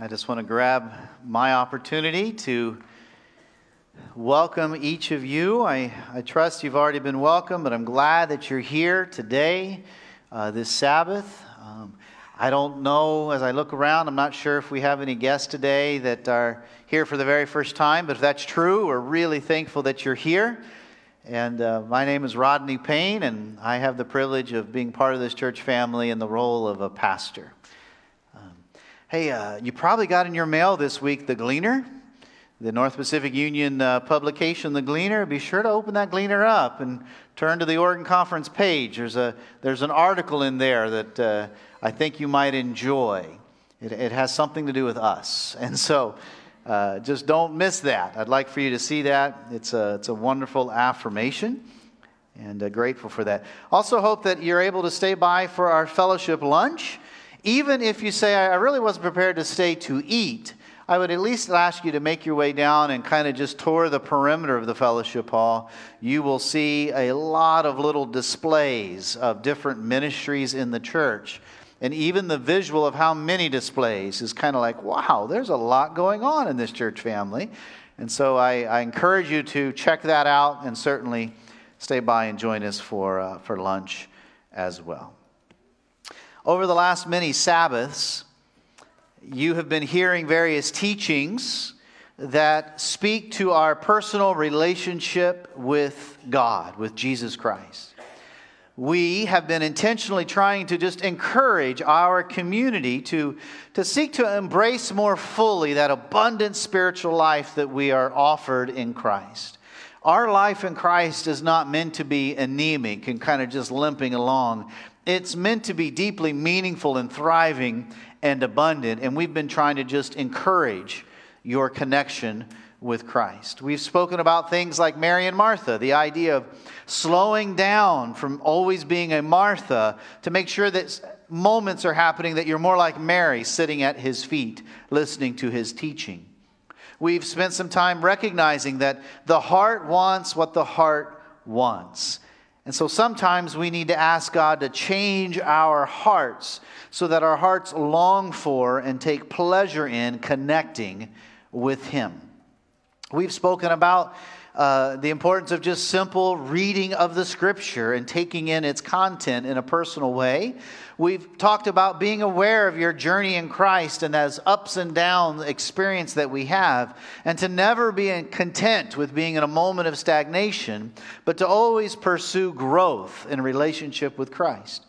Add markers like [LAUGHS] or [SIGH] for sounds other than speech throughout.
I just want to grab my opportunity to welcome each of you. I, I trust you've already been welcome, but I'm glad that you're here today, uh, this Sabbath. Um, I don't know, as I look around, I'm not sure if we have any guests today that are here for the very first time, but if that's true, we're really thankful that you're here. And uh, my name is Rodney Payne, and I have the privilege of being part of this church family in the role of a pastor. Hey, uh, you probably got in your mail this week the Gleaner, the North Pacific Union uh, publication, the Gleaner. Be sure to open that Gleaner up and turn to the Oregon Conference page. There's, a, there's an article in there that uh, I think you might enjoy. It, it, has something to do with us. [LAUGHS] And so uh, just don't miss that. I'd like for you to see that. It's a, it's a wonderful affirmation and uh, grateful for that. Also, hope that you're able to stay by for our fellowship lunch. Even if you say, I really wasn't prepared to stay to eat, I would at least ask you to make your way down and kind of just tour the perimeter of the fellowship hall. You will see a lot of little displays of different ministries in the church. And even the visual of how many displays is kind of like, wow, there's a lot going on in this church family. And so I, I encourage you to check that out and certainly stay by and join us for, uh, for lunch as well. Over the last many Sabbaths, you have been hearing various teachings that speak to our personal relationship with God, with Jesus Christ. We have been intentionally trying to just encourage our community to, to seek to embrace more fully that abundant spiritual life that we are offered in Christ. Our life in Christ is not meant to be anemic and kind of just limping along. It's meant to be deeply meaningful and thriving and abundant, and we've been trying to just encourage your connection with Christ. We've spoken about things like Mary and Martha, the idea of slowing down from always being a Martha to make sure that moments are happening that you're more like Mary, sitting at his feet, listening to his teaching. We've spent some time recognizing that the heart wants what the heart wants. And so sometimes we need to ask God to change our hearts so that our hearts long for and take pleasure in connecting with Him. We've spoken about uh, the importance of just simple reading of the scripture and taking in its content in a personal way. We've talked about being aware of your journey in Christ and those ups and downs experience that we have, and to never be content with being in a moment of stagnation, but to always pursue growth in relationship with Christ.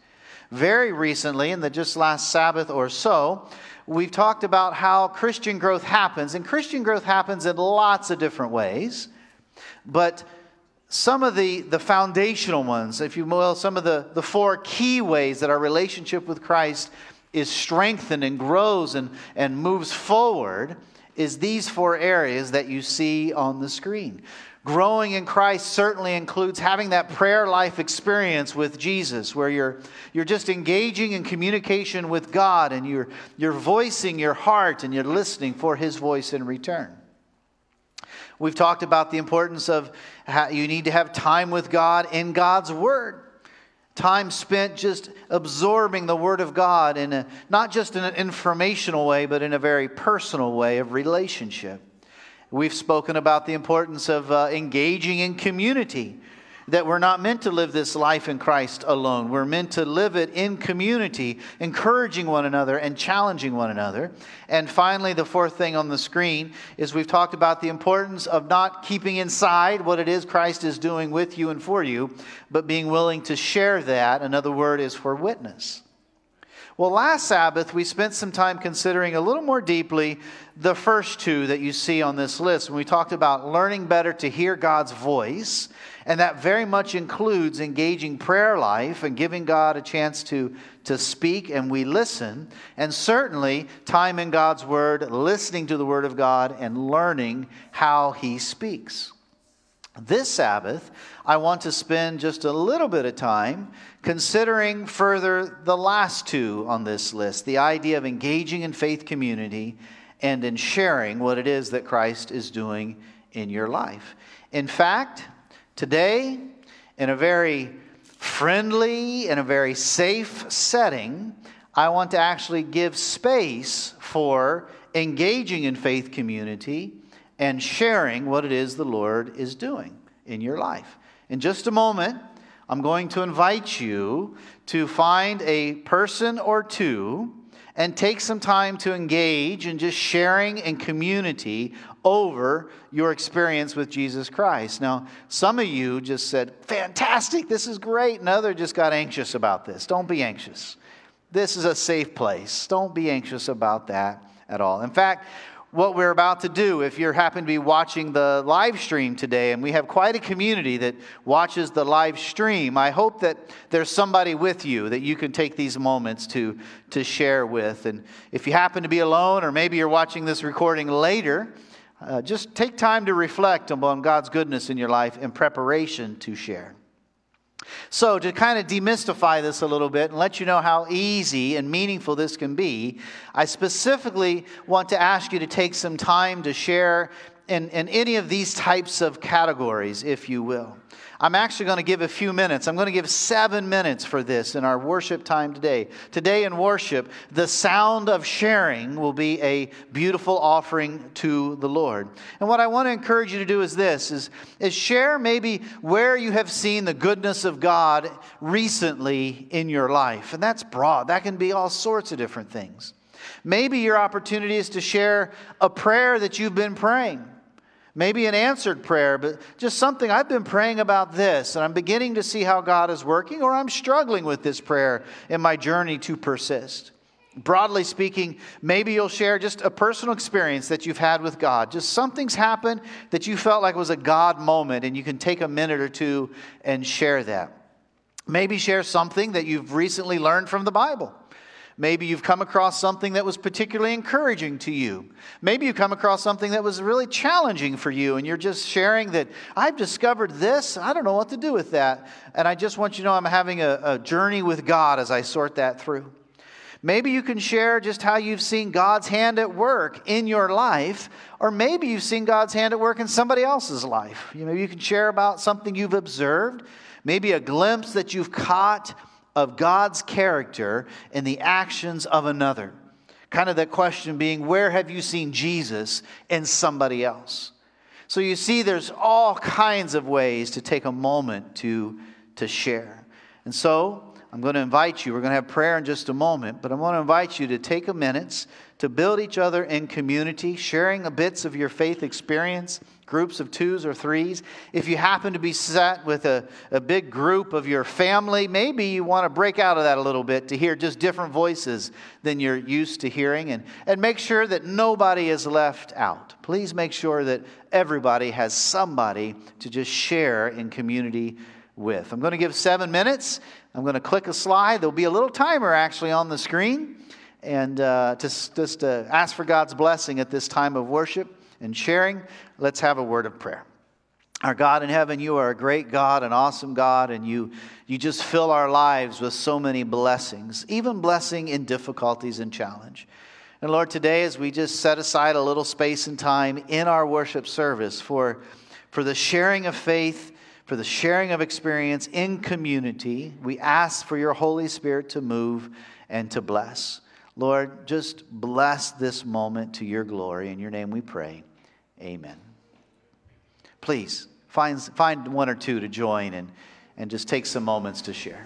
Very recently, in the just last Sabbath or so, we've talked about how Christian growth happens, and Christian growth happens in lots of different ways. But some of the, the foundational ones, if you will, some of the, the four key ways that our relationship with Christ is strengthened and grows and, and moves forward is these four areas that you see on the screen. Growing in Christ certainly includes having that prayer life experience with Jesus, where you're, you're just engaging in communication with God and you're, you're voicing your heart and you're listening for His voice in return. We've talked about the importance of how you need to have time with God in God's Word. Time spent just absorbing the Word of God in a, not just in an informational way, but in a very personal way of relationship. We've spoken about the importance of uh, engaging in community that we're not meant to live this life in Christ alone. We're meant to live it in community, encouraging one another and challenging one another. And finally, the fourth thing on the screen is we've talked about the importance of not keeping inside what it is Christ is doing with you and for you, but being willing to share that. Another word is for witness. Well, last Sabbath, we spent some time considering a little more deeply the first two that you see on this list. When we talked about learning better to hear God's voice, and that very much includes engaging prayer life and giving God a chance to, to speak, and we listen, and certainly time in God's Word, listening to the Word of God, and learning how He speaks. This Sabbath, I want to spend just a little bit of time considering further the last two on this list the idea of engaging in faith community and in sharing what it is that Christ is doing in your life. In fact, today, in a very friendly and a very safe setting, I want to actually give space for engaging in faith community and sharing what it is the Lord is doing in your life. In just a moment, I'm going to invite you to find a person or two and take some time to engage in just sharing in community over your experience with Jesus Christ. Now, some of you just said, Fantastic, this is great, and others just got anxious about this. Don't be anxious. This is a safe place. Don't be anxious about that at all. In fact, what we're about to do. If you happen to be watching the live stream today and we have quite a community that watches the live stream i hope that there's somebody with you that you can take these moments to to share with. And if you happen to be alone or maybe you're watching this recording later uh, just take time to reflect on god's goodness in your life in preparation to share so, to kind of demystify this a little bit and let you know how easy and meaningful this can be, I specifically want to ask you to take some time to share in, in any of these types of categories, if you will. I'm actually going to give a few minutes. I'm going to give seven minutes for this in our worship time today. Today in worship, the sound of sharing will be a beautiful offering to the Lord. And what I want to encourage you to do is this is, is share maybe where you have seen the goodness of God recently in your life. And that's broad. That can be all sorts of different things. Maybe your opportunity is to share a prayer that you've been praying maybe an answered prayer, but just something I've been praying about this, and I'm beginning to see how God is working, or I'm struggling with this prayer in my journey to persist. Broadly speaking, maybe you'll share just a personal experience that you've had with God. Just something's happened that you felt like was a God moment, and you can take a minute or two and share that. Maybe share something that you've recently learned from the Bible. Maybe you've come across something that was particularly encouraging to you. Maybe you've come across something that was really challenging for you, and you're just sharing that I've discovered this. I don't know what to do with that. And I just want you to know I'm having a, a journey with God as I sort that through. Maybe you can share just how you've seen God's hand at work in your life, or maybe you've seen God's hand at work in somebody else's life. Maybe you can share about something you've observed, maybe a glimpse that you've caught of God's character in the actions of another. Kind of that question being, where have you seen Jesus in somebody else? So you see, there's all kinds of ways to take a moment to, to share. And so I'm going to invite you, we're going to have prayer in just a moment, but I want to invite you to take a minute to build each other in community, sharing a bits of your faith experience groups of twos or threes. If you happen to be set with a, a big group of your family, maybe you want to break out of that a little bit to hear just different voices than you're used to hearing and, and make sure that nobody is left out. Please make sure that everybody has somebody to just share in community with. I'm going to give seven minutes. I'm going to click a slide. There'll be a little timer actually on the screen. And uh, just, just uh, ask for God's blessing at this time of worship and sharing, let's have a word of prayer. Our God in heaven, you are a great God, an awesome God, and you, you just fill our lives with so many blessings, even blessing in difficulties and challenge. And Lord, today as we just set aside a little space and time in our worship service for, for the sharing of faith, for the sharing of experience in community, we ask for your Holy Spirit to move and to bless. Lord, just bless this moment to your glory. In your name we pray. Amen. Please find, find one or two to join and, and just take some moments to share.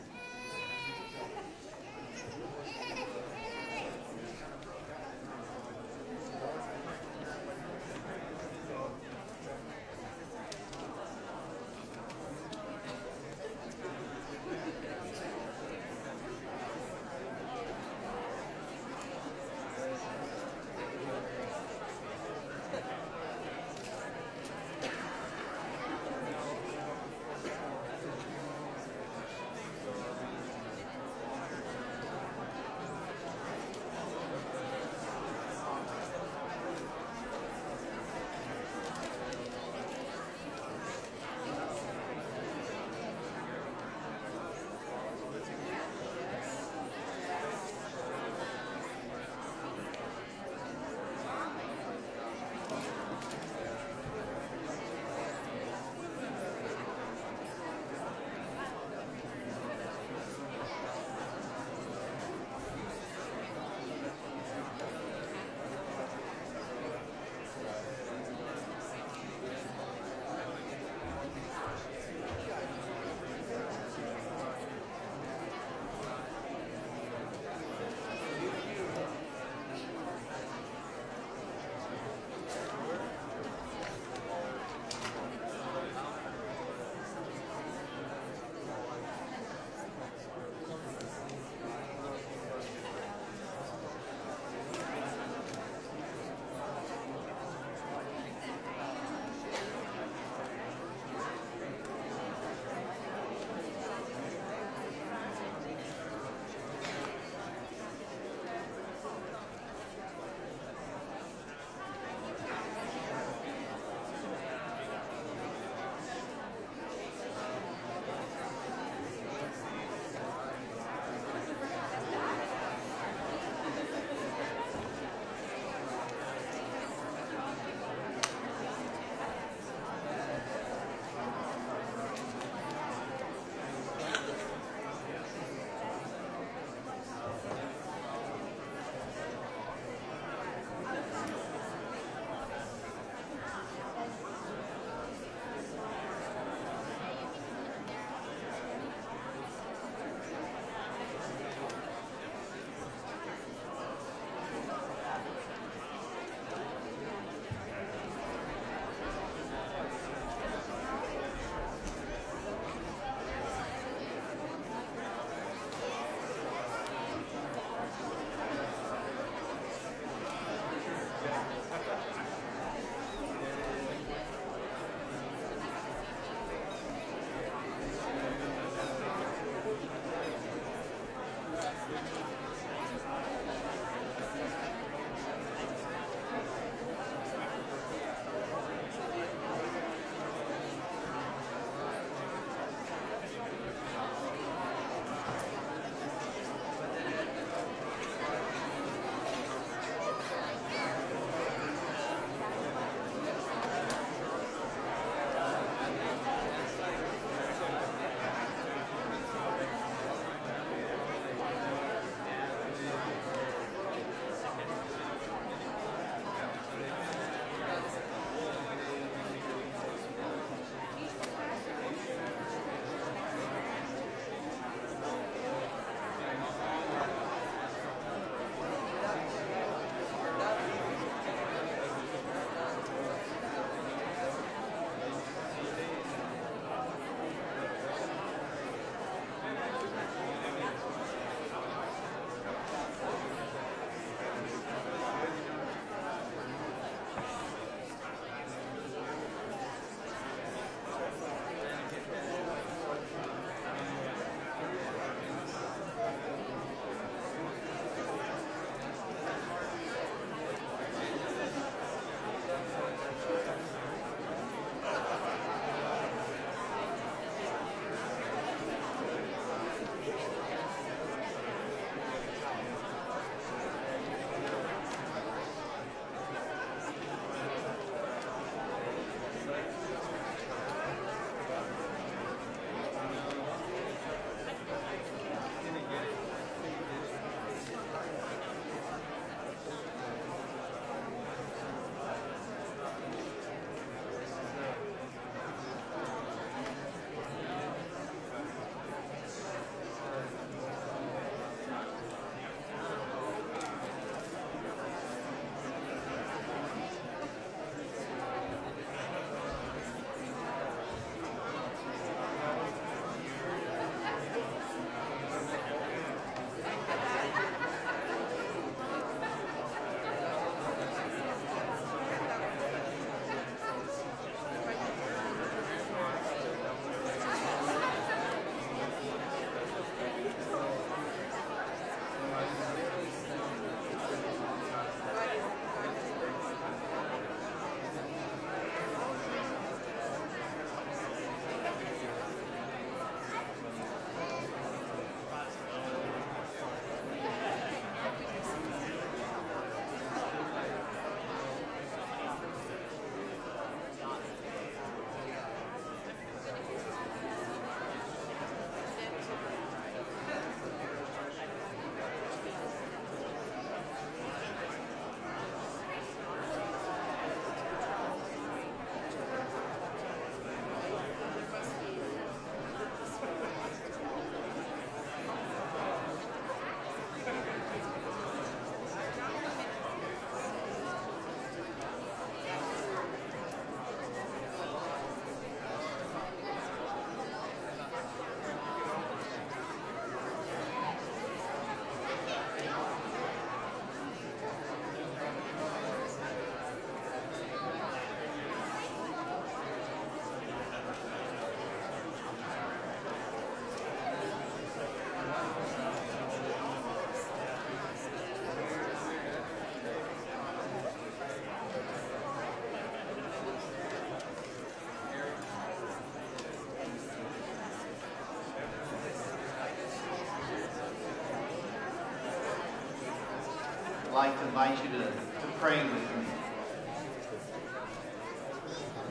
Like to invite you to, to pray with me.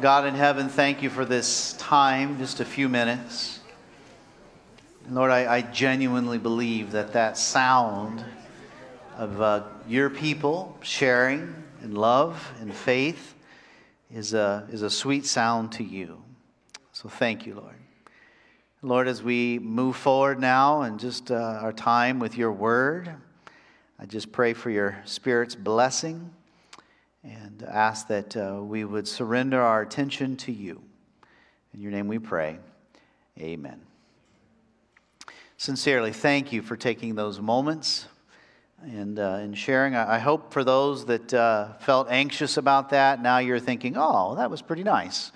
God in heaven, thank you for this time, just a few minutes. Lord, I, I genuinely believe that that sound of uh, your people sharing in love and faith is a, is a sweet sound to you. So thank you, Lord. Lord, as we move forward now and just uh, our time with your word, I just pray for your Spirit's blessing and ask that uh, we would surrender our attention to you. In your name we pray. Amen. Sincerely, thank you for taking those moments and, uh, and sharing. I, hope for those that uh, felt anxious about that, now you're thinking, oh, that was pretty nice.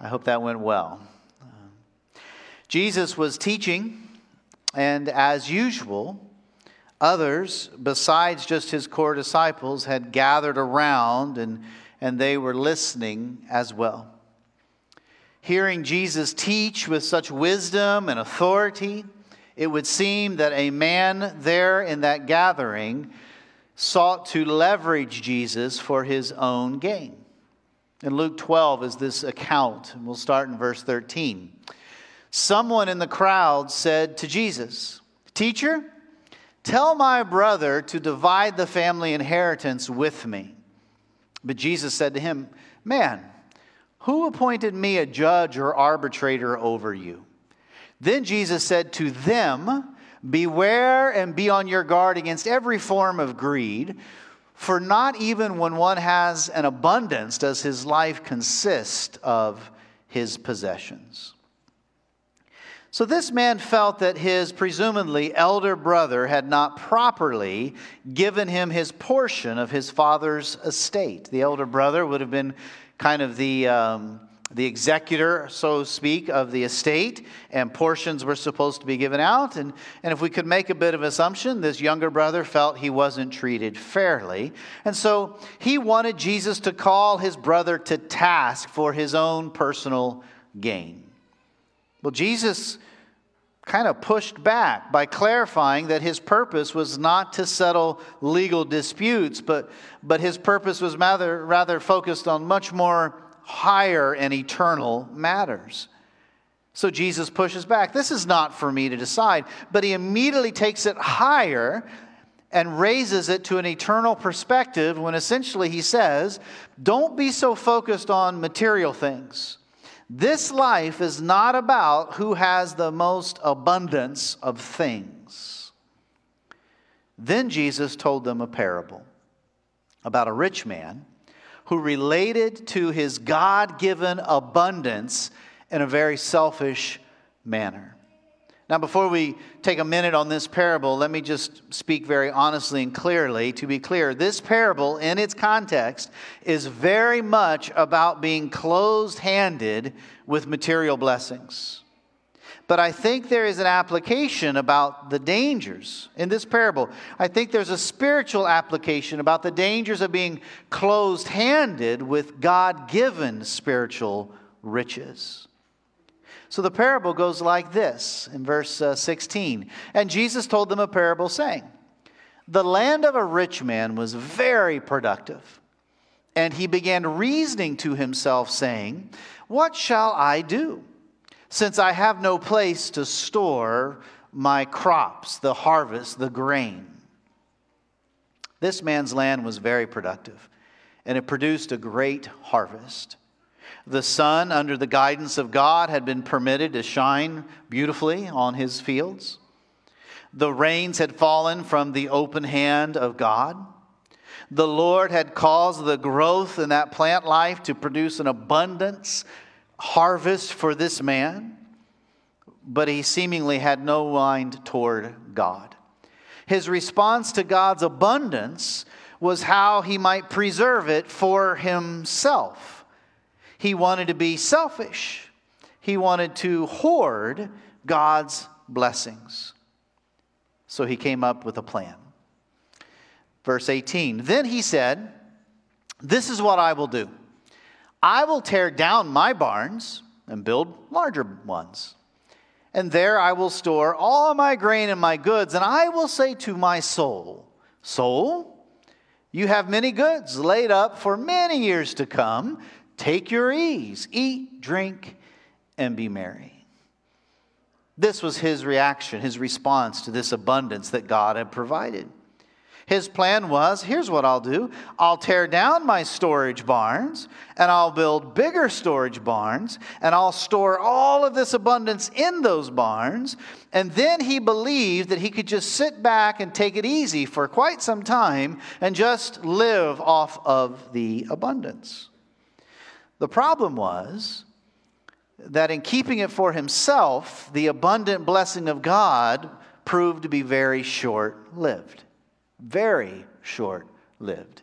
I hope that went well. Uh, Jesus was teaching, and as usual, Others, besides just his core disciples, had gathered around and, and they were listening as well. Hearing Jesus teach with such wisdom and authority, it would seem that a man there in that gathering sought to leverage Jesus for his own gain. In Luke 12 is this account, and we'll start in verse 13. Someone in the crowd said to Jesus, Teacher, Tell my brother to divide the family inheritance with me. But Jesus said to him, Man, who appointed me a judge or arbitrator over you? Then Jesus said to them, Beware and be on your guard against every form of greed, for not even when one has an abundance does his life consist of his possessions. So this man felt that his presumably elder brother had not properly given him his portion of his father's estate. The elder brother would have been kind of the. Um, the executor, so to speak, of the estate, and portions were supposed to be given out. And, and if we could make a bit of assumption, this younger brother felt he wasn't treated fairly. And so he wanted Jesus to call his brother to task for his own personal gain. Well, Jesus kind of pushed back by clarifying that his purpose was not to settle legal disputes, but, but his purpose was rather, rather focused on much more higher and eternal matters. So Jesus pushes back. This is not for me to decide, but he immediately takes it higher and raises it to an eternal perspective when essentially he says, Don't be so focused on material things. This life is not about who has the most abundance of things. Then Jesus told them a parable about a rich man who related to his God given abundance in a very selfish manner. Now, before we take a minute on this parable, let me just speak very honestly and clearly. To be clear, this parable, in its context, is very much about being closed handed with material blessings. But I think there is an application about the dangers in this parable. I think there's a spiritual application about the dangers of being closed handed with God given spiritual riches. So the parable goes like this in verse uh, 16. And Jesus told them a parable saying, The land of a rich man was very productive. And he began reasoning to himself, saying, What shall I do? Since I have no place to store my crops, the harvest, the grain. This man's land was very productive, and it produced a great harvest. The sun, under the guidance of God, had been permitted to shine beautifully on his fields. The rains had fallen from the open hand of God. The Lord had caused the growth in that plant life to produce an abundance harvest for this man, but he seemingly had no mind toward God. His response to God's abundance was how he might preserve it for himself. He wanted to be selfish, he wanted to hoard God's blessings. So he came up with a plan. Verse 18 Then he said, This is what I will do I will tear down my barns and build larger ones. And there I will store all my grain and my goods. And I will say to my soul, Soul, You have many goods laid up for many years to come. Take your ease, eat, drink, and be merry. This was his reaction, his response to this abundance that God had provided. His plan was here's what I'll do I'll tear down my storage barns, and I'll build bigger storage barns, and I'll store all of this abundance in those barns. And then he believed that he could just sit back and take it easy for quite some time and just live off of the abundance. The problem was that in keeping it for himself, the abundant blessing of God proved to be very short lived very short lived.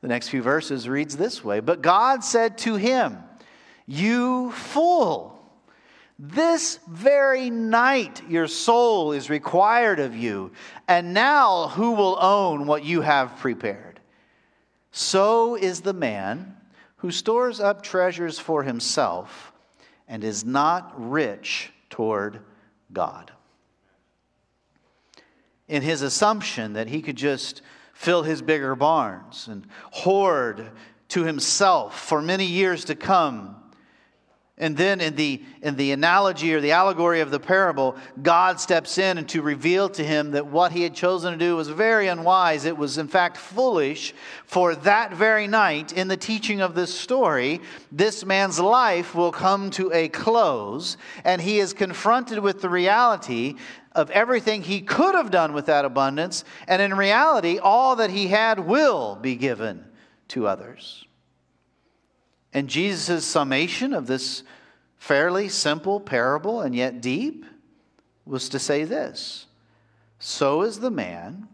The next few verses reads this way But God said to him, You fool, this very night your soul is required of you, and now who will own what you have prepared? So is the man who stores up treasures for himself and is not rich toward God. In his assumption that he could just fill his bigger barns and hoard to himself for many years to come and then in the, in the analogy or the allegory of the parable, God steps in and to reveal to him that what he had chosen to do was very unwise. It was, in fact, foolish. For that very night, in the teaching of this story, this man's life will come to a close, and he is confronted with the reality of everything he could have done with that abundance. And in reality, all that he had will be given to others. And Jesus' summation of this fairly simple parable and yet deep was to say this So is the man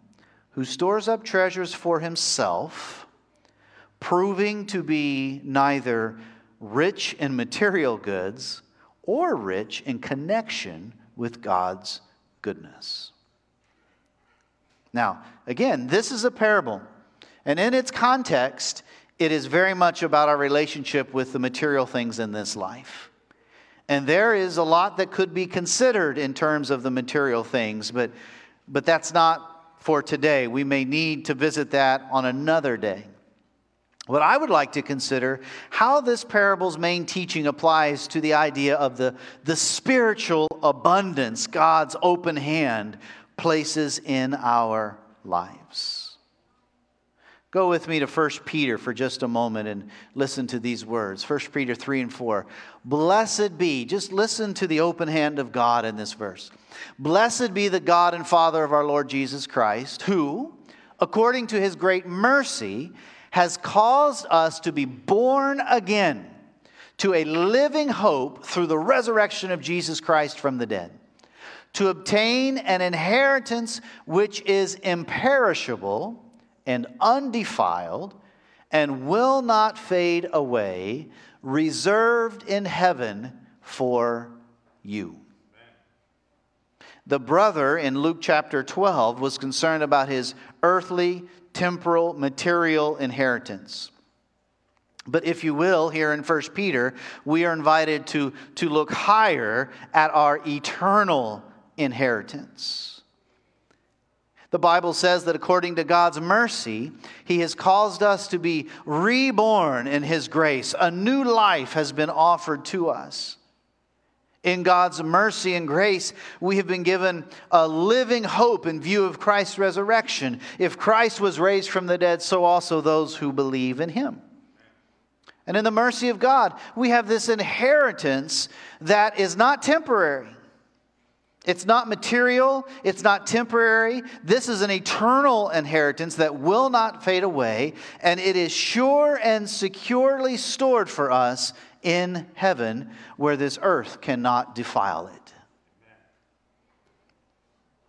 who stores up treasures for himself, proving to be neither rich in material goods or rich in connection with God's goodness. Now, again, this is a parable. And in its context, it is very much about our relationship with the material things in this life. And there is a lot that could be considered in terms of the material things, but, but that's not for today. We may need to visit that on another day. What I would like to consider how this parable's main teaching applies to the idea of the, the spiritual abundance God's open hand places in our lives. Go with me to 1 Peter for just a moment and listen to these words. 1 Peter 3 and 4. Blessed be, just listen to the open hand of God in this verse. Blessed be the God and Father of our Lord Jesus Christ, who, according to his great mercy, has caused us to be born again to a living hope through the resurrection of Jesus Christ from the dead, to obtain an inheritance which is imperishable and undefiled and will not fade away, reserved in heaven for you. The brother in Luke chapter 12 was concerned about his earthly, temporal, material inheritance. But if you will, here in 1 Peter, we are invited to, to look higher at our eternal inheritance. The Bible says that according to God's mercy, He has caused us to be reborn in His grace. A new life has been offered to us. In God's mercy and grace, we have been given a living hope in view of Christ's resurrection. If Christ was raised from the dead, so also those who believe in Him. And in the mercy of God, we have this inheritance that is not temporary. It's not material, it's not temporary. This is an eternal inheritance that will not fade away, and it is sure and securely stored for us in heaven where this earth cannot defile it.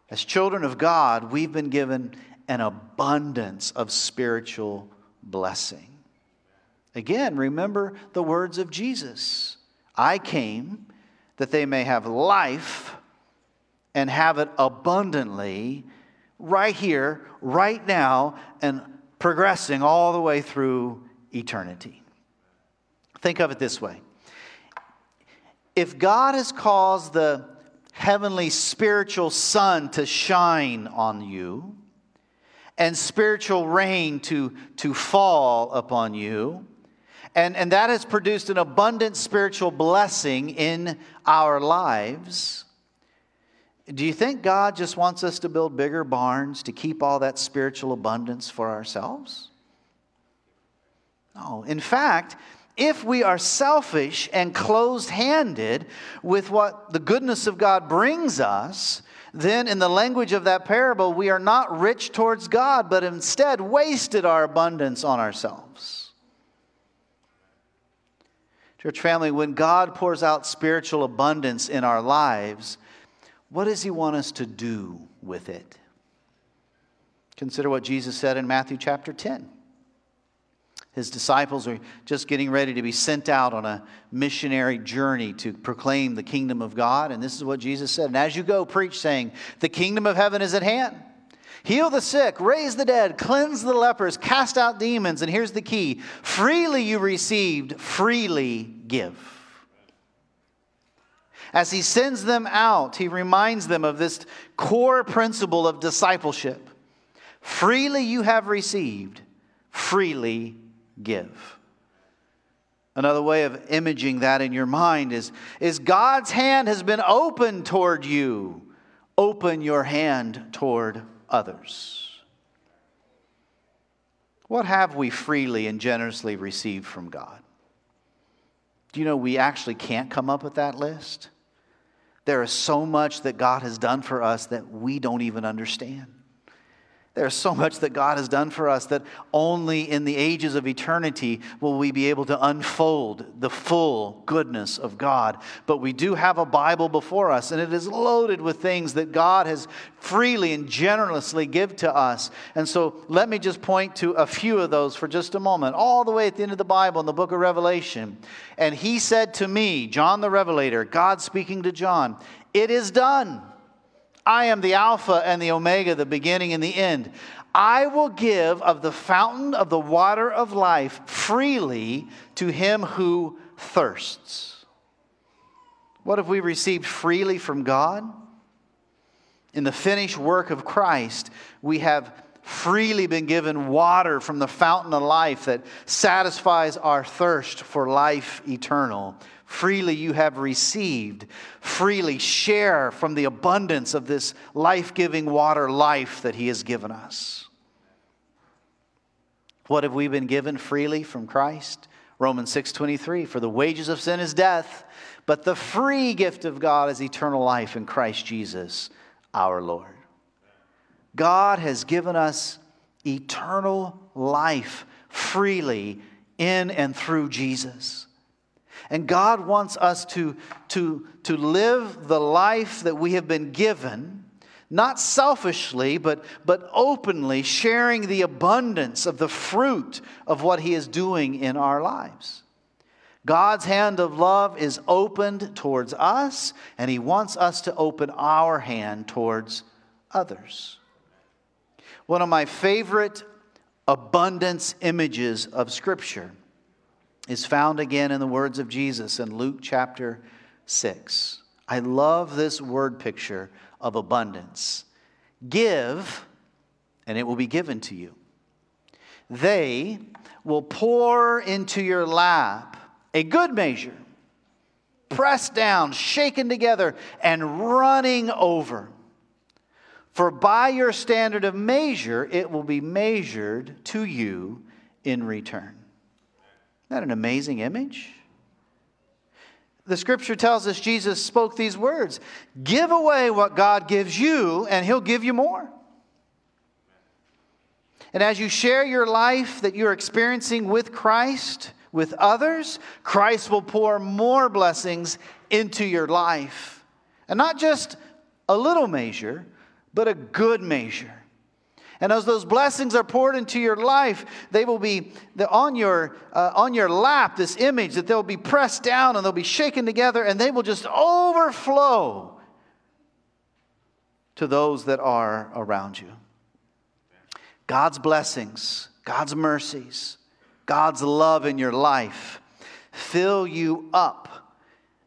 As children of God, we've been given an abundance of spiritual blessing. Again, remember the words of Jesus I came that they may have life and have it abundantly right here, right now, and progressing all the way through eternity. Think of it this way if God has caused the heavenly spiritual sun to shine on you, and spiritual rain to, to fall upon you. And, and that has produced an abundant spiritual blessing in our lives. Do you think God just wants us to build bigger barns to keep all that spiritual abundance for ourselves? No. In fact, if we are selfish and closed handed with what the goodness of God brings us, then in the language of that parable, we are not rich towards God, but instead wasted our abundance on ourselves. Church family, when God pours out spiritual abundance in our lives, what does He want us to do with it? Consider what Jesus said in Matthew chapter 10. His disciples are just getting ready to be sent out on a missionary journey to proclaim the kingdom of God. And this is what Jesus said. And as you go, preach, saying, The kingdom of heaven is at hand. Heal the sick, raise the dead, cleanse the lepers, cast out demons. And here's the key freely you received, freely give. As he sends them out, he reminds them of this core principle of discipleship freely you have received, freely give. Another way of imaging that in your mind is, is God's hand has been open toward you. Open your hand toward others. What have we freely and generously received from God? Do you know we actually can't come up with that list? There is so much that God has done for us that we don't even understand. There's so much that God has done for us that only in the ages of eternity will we be able to unfold the full goodness of God. But we do have a Bible before us, and it is loaded with things that God has freely and generously give to us. And so let me just point to a few of those for just a moment. All the way at the end of the Bible in the book of Revelation. And he said to me, John the Revelator, God speaking to John, It is done. I am the Alpha and the Omega, the beginning and the end. I will give of the fountain of the water of life freely to him who thirsts. What have we received freely from God? In the finished work of Christ, we have freely been given water from the fountain of life that satisfies our thirst for life eternal. Freely you have received. Freely share from the abundance of this life giving water life that He has given us. What have we been given freely from Christ? Romans 6:23 For the wages of sin is death, but the free gift of God is eternal life in Christ Jesus our Lord. God has given us eternal life freely in and through Jesus. And God wants us to, to, to live the life that we have been given, not selfishly, but, but openly, sharing the abundance of the fruit of what He is doing in our lives. God's hand of love is opened towards us, and He wants us to open our hand towards others. One of my favorite abundance images of Scripture is found again in the words of Jesus in Luke chapter 6. I love this word picture of abundance. Give, and it will be given to you. They will pour into your lap a good measure, pressed down, shaken together, and running over. For by your standard of measure, it will be measured to you in return. That an amazing image? The scripture tells us Jesus spoke these words Give away what God gives you, and He'll give you more. And as you share your life that you're experiencing with Christ, with others, Christ will pour more blessings into your life. And not just a little measure, but a good measure. And as those blessings are poured into your life, they will be on your, uh, on your lap, this image that they'll be pressed down and they'll be shaken together and they will just overflow to those that are around you. God's blessings, God's mercies, God's love in your life fill you up,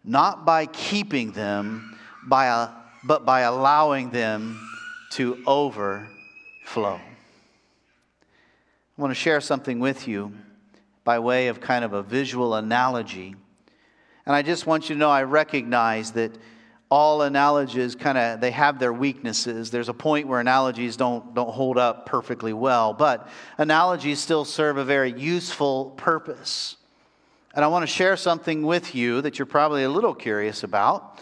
not by keeping them, by a, but by allowing them to overflow flow. I want to share something with you by way of kind of a visual analogy. And I just want you to know I recognize that all analogies kind of they have their weaknesses there's a point where analogies don't don't hold up perfectly well but analogies still serve a very useful purpose and i want to share something with you that you're probably a little curious about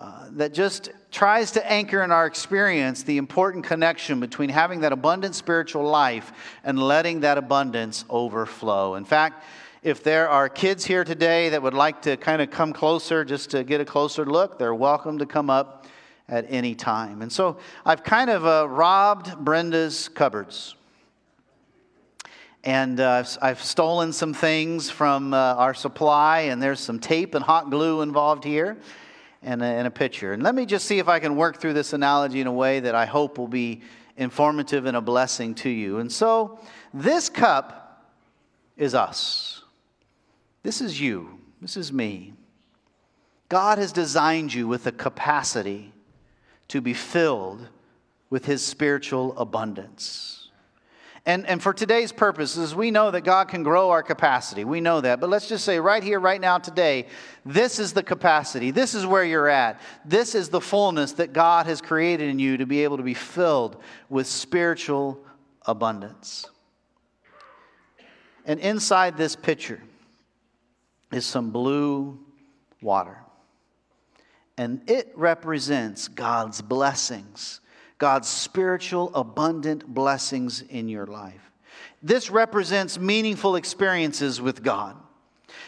uh, that just tries to anchor in our experience the important connection between having that abundant spiritual life and letting that abundance overflow in fact if there are kids here today that would like to kind of come closer just to get a closer look, they're welcome to come up at any time. And so I've kind of uh, robbed Brenda's cupboards. And uh, I've stolen some things from uh, our supply, and there's some tape and hot glue involved here and a, and a picture. And let me just see if I can work through this analogy in a way that I hope will be informative and a blessing to you. And so this cup is us. This is you. This is me. God has designed you with a capacity to be filled with His spiritual abundance. And, and for today's purposes, we know that God can grow our capacity. We know that. But let's just say right here, right now, today, this is the capacity. This is where you're at. This is the fullness that God has created in you to be able to be filled with spiritual abundance. And inside this picture, is some blue water. And it represents God's blessings, God's spiritual, abundant blessings in your life. This represents meaningful experiences with God.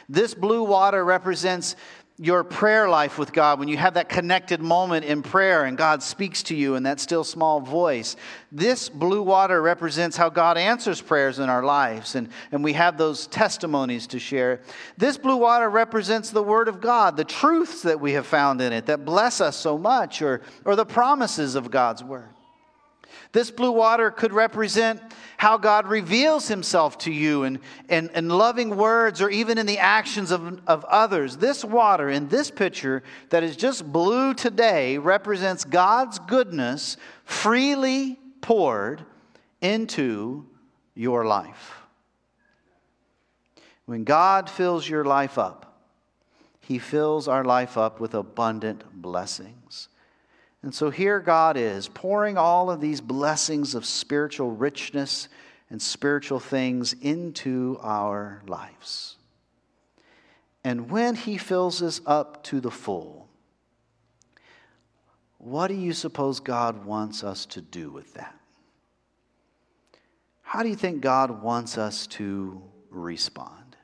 This blue water represents your prayer life with God, when you have that connected moment in prayer and God speaks to you in that still small voice, this blue water represents how God answers prayers in our lives, and, and we have those testimonies to share. This blue water represents the Word of God, the truths that we have found in it that bless us so much, or, or the promises of God's Word. This blue water could represent how God reveals himself to you in, in, in, loving words or even in the actions of, of others. This water in this picture that is just blue today represents God's goodness freely poured into your life. When God fills your life up, he fills our life up with abundant blessings. And so here God is pouring all of these blessings of spiritual richness and spiritual things into our lives. And when He fills us up to the full, what do you suppose God wants us to do with that? How do you think God wants us to respond?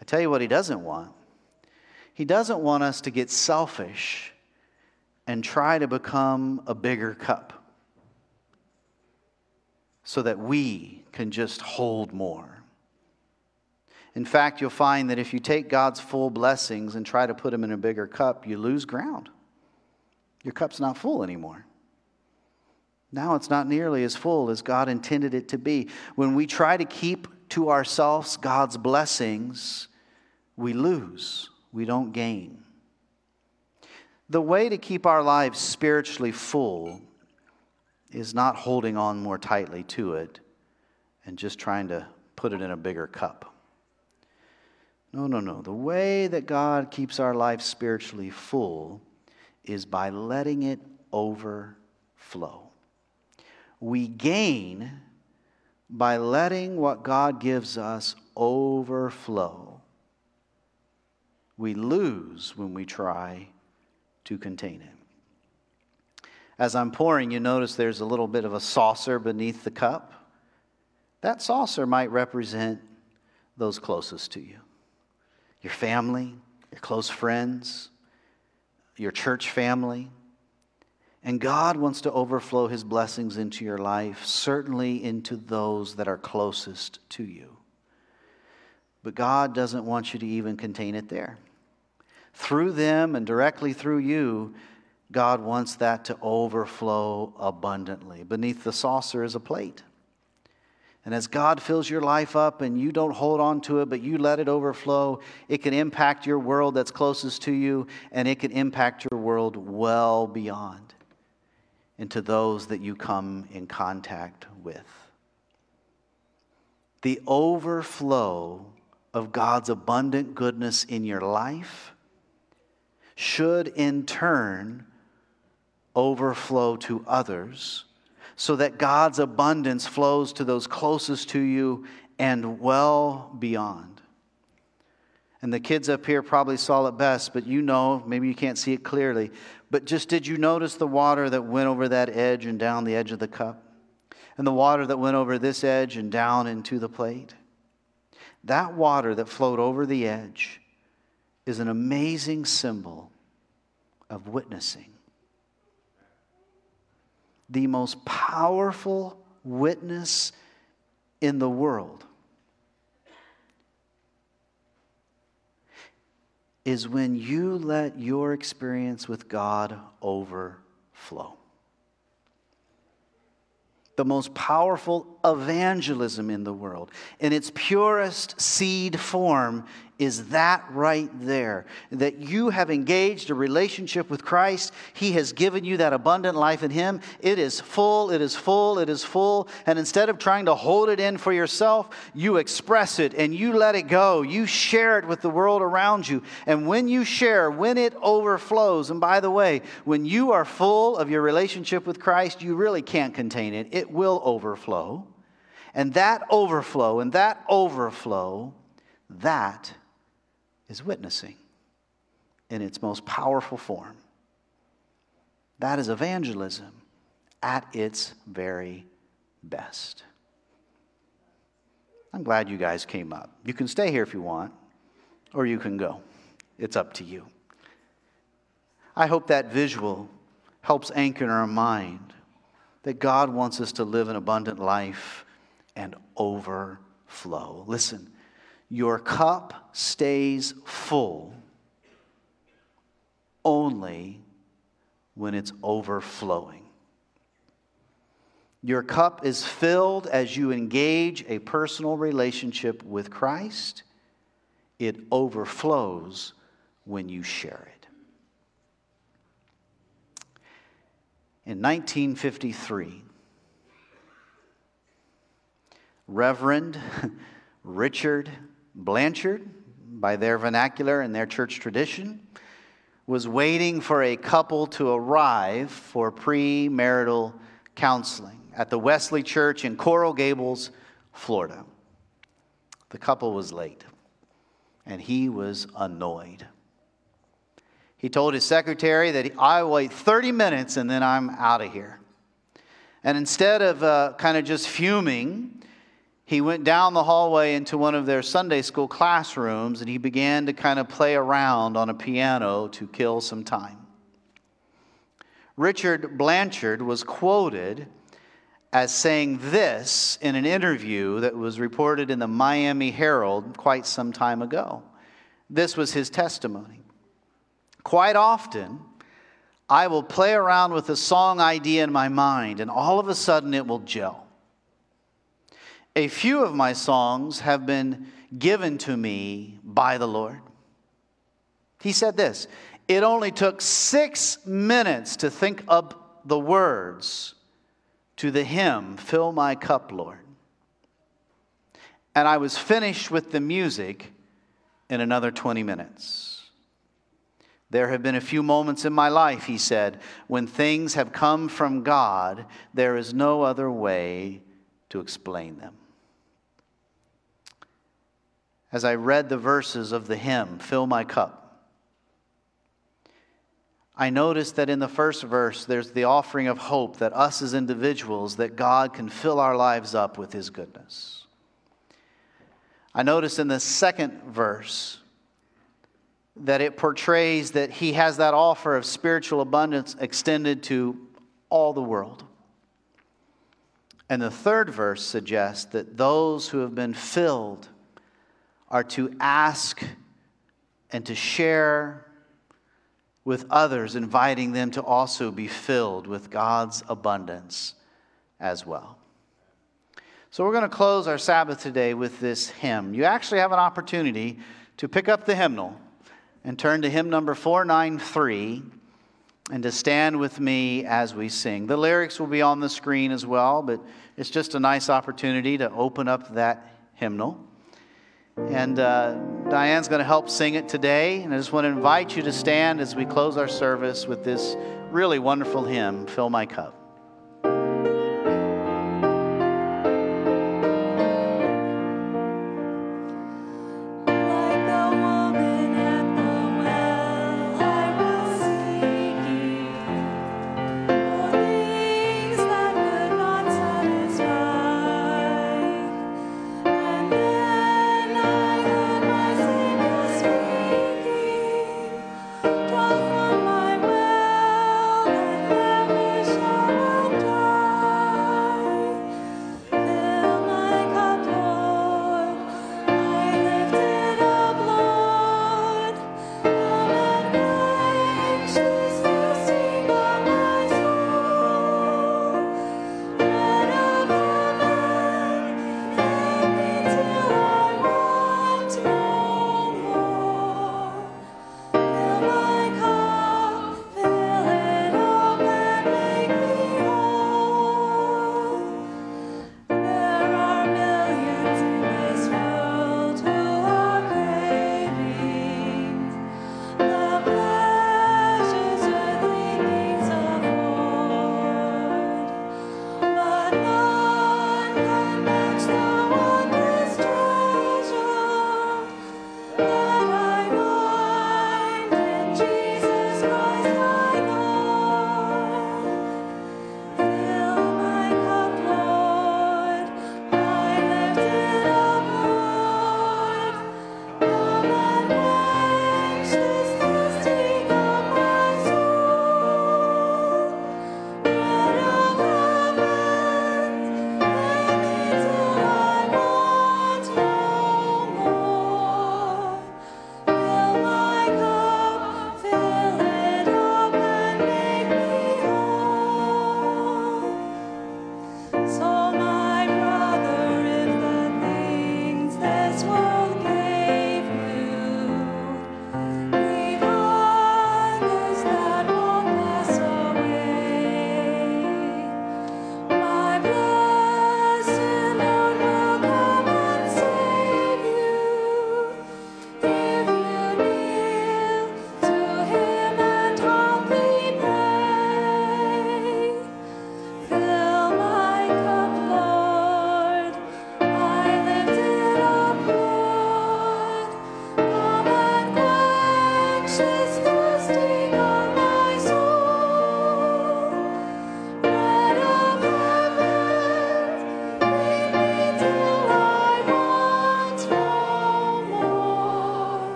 I tell you what, He doesn't want. He doesn't want us to get selfish and try to become a bigger cup so that we can just hold more. In fact, you'll find that if you take God's full blessings and try to put them in a bigger cup, you lose ground. Your cup's not full anymore. Now it's not nearly as full as God intended it to be. When we try to keep to ourselves God's blessings, we lose, we don't gain. The way to keep our lives spiritually full is not holding on more tightly to it and just trying to put it in a bigger cup. No, no, no. The way that God keeps our life spiritually full is by letting it overflow. We gain by letting what God gives us overflow. We lose when we try to contain it. As I'm pouring, you notice there's a little bit of a saucer beneath the cup. That saucer might represent those closest to you your family, your close friends, your church family. And God wants to overflow his blessings into your life, certainly into those that are closest to you. But God doesn't want you to even contain it there through them and directly through you, God wants that to overflow abundantly. Beneath the saucer is a plate. And as God fills your life up and you don't hold on to it, but you let it overflow, it can impact your world that's closest to you, and it can impact your world well beyond into those that you come in contact with. the overflow of God's abundant goodness in your life should in turn overflow to others so that God's abundance flows to those closest to you and well beyond. And the kids up here probably saw it best, but you know, maybe you can't see it clearly. But just did you notice the water that went over that edge and down the edge of the cup? And the water that went over this edge and down into the plate? That water that flowed over the edge is an amazing symbol of witnessing. The most powerful witness in the world is when you let your experience with God overflow. The most powerful evangelism in the world, in its purest seed form, is that right there. That you have engaged a relationship with Christ. He has given you that abundant life in Him. It is full, it is full, it is full. And instead of trying to hold it in for yourself, you express it and you let it go. You share it with the world around you. And when you share, when it overflows, and by the way, when you are full of your relationship with Christ, you really can't contain it, it will overflow. And that overflow, and that overflow, that is witnessing in its most powerful form. That is evangelism at its very best. I'm glad you guys came up. You can stay here if you want, or you can go. It's up to you. I hope that visual helps anchor in our mind that God wants us to live an abundant life and overflow. Listen, your cup stays full only when it's overflowing. Your cup is filled as you engage a personal relationship with Christ. It overflows when you share it. In 1953, Reverend [LAUGHS] Richard Blanchard, by their vernacular and their church tradition, was waiting for a couple to arrive for premarital counseling at the Wesley Church in Coral Gables, Florida. The couple was late, and he was annoyed. He told his secretary that I'll wait 30 minutes and then I'm out of here. And instead of uh, kind of just fuming, he went down the hallway into one of their Sunday school classrooms and he began to kind of play around on a piano to kill some time. Richard Blanchard was quoted as saying this in an interview that was reported in the Miami Herald quite some time ago. This was his testimony. Quite often, I will play around with a song idea in my mind, and all of a sudden it will gel. A few of my songs have been given to me by the Lord. He said this It only took six minutes to think up the words to the hymn, Fill My Cup, Lord. And I was finished with the music in another 20 minutes. There have been a few moments in my life, he said, when things have come from God, there is no other way to explain them as I read the verses of the hymn, Fill My Cup. I noticed that in the first verse, there's the offering of hope that us as individuals, that God can fill our lives up with His goodness. I noticed in the second verse that it portrays that He has that offer of spiritual abundance extended to all the world. And the third verse suggests that those who have been filled are to ask and to share with others, inviting them to also be filled with God's abundance as well. So, we're going to close our Sabbath today with this hymn. You actually have an opportunity to pick up the hymnal and turn to hymn number 493 and to stand with me as we sing. The lyrics will be on the screen as well, but it's just a nice opportunity to open up that hymnal. And uh, Diane's going to help sing it today. And I just want to invite you to stand as we close our service with this really wonderful hymn, Fill My Cup.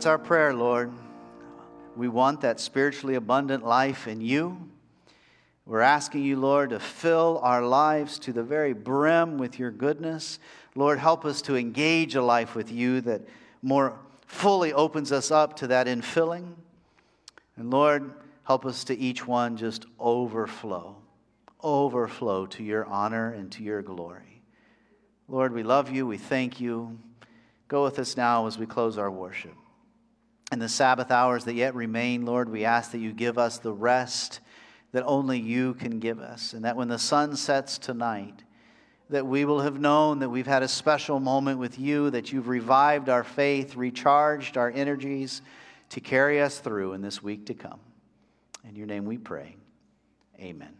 That's our prayer, Lord. We want that spiritually abundant life in you. We're asking you, Lord, to fill our lives to the very brim with your goodness. Lord, help us to engage a life with you that more fully opens us up to that infilling. And Lord, help us to each one just overflow, overflow to your honor and to your glory. Lord, we love you. We thank you. Go with us now as we close our worship. In the Sabbath hours that yet remain, Lord, we ask that you give us the rest that only you can give us. And that when the sun sets tonight, that we will have known that we've had a special moment with you, that you've revived our faith, recharged our energies to carry us through in this week to come. In your name we pray. Amen.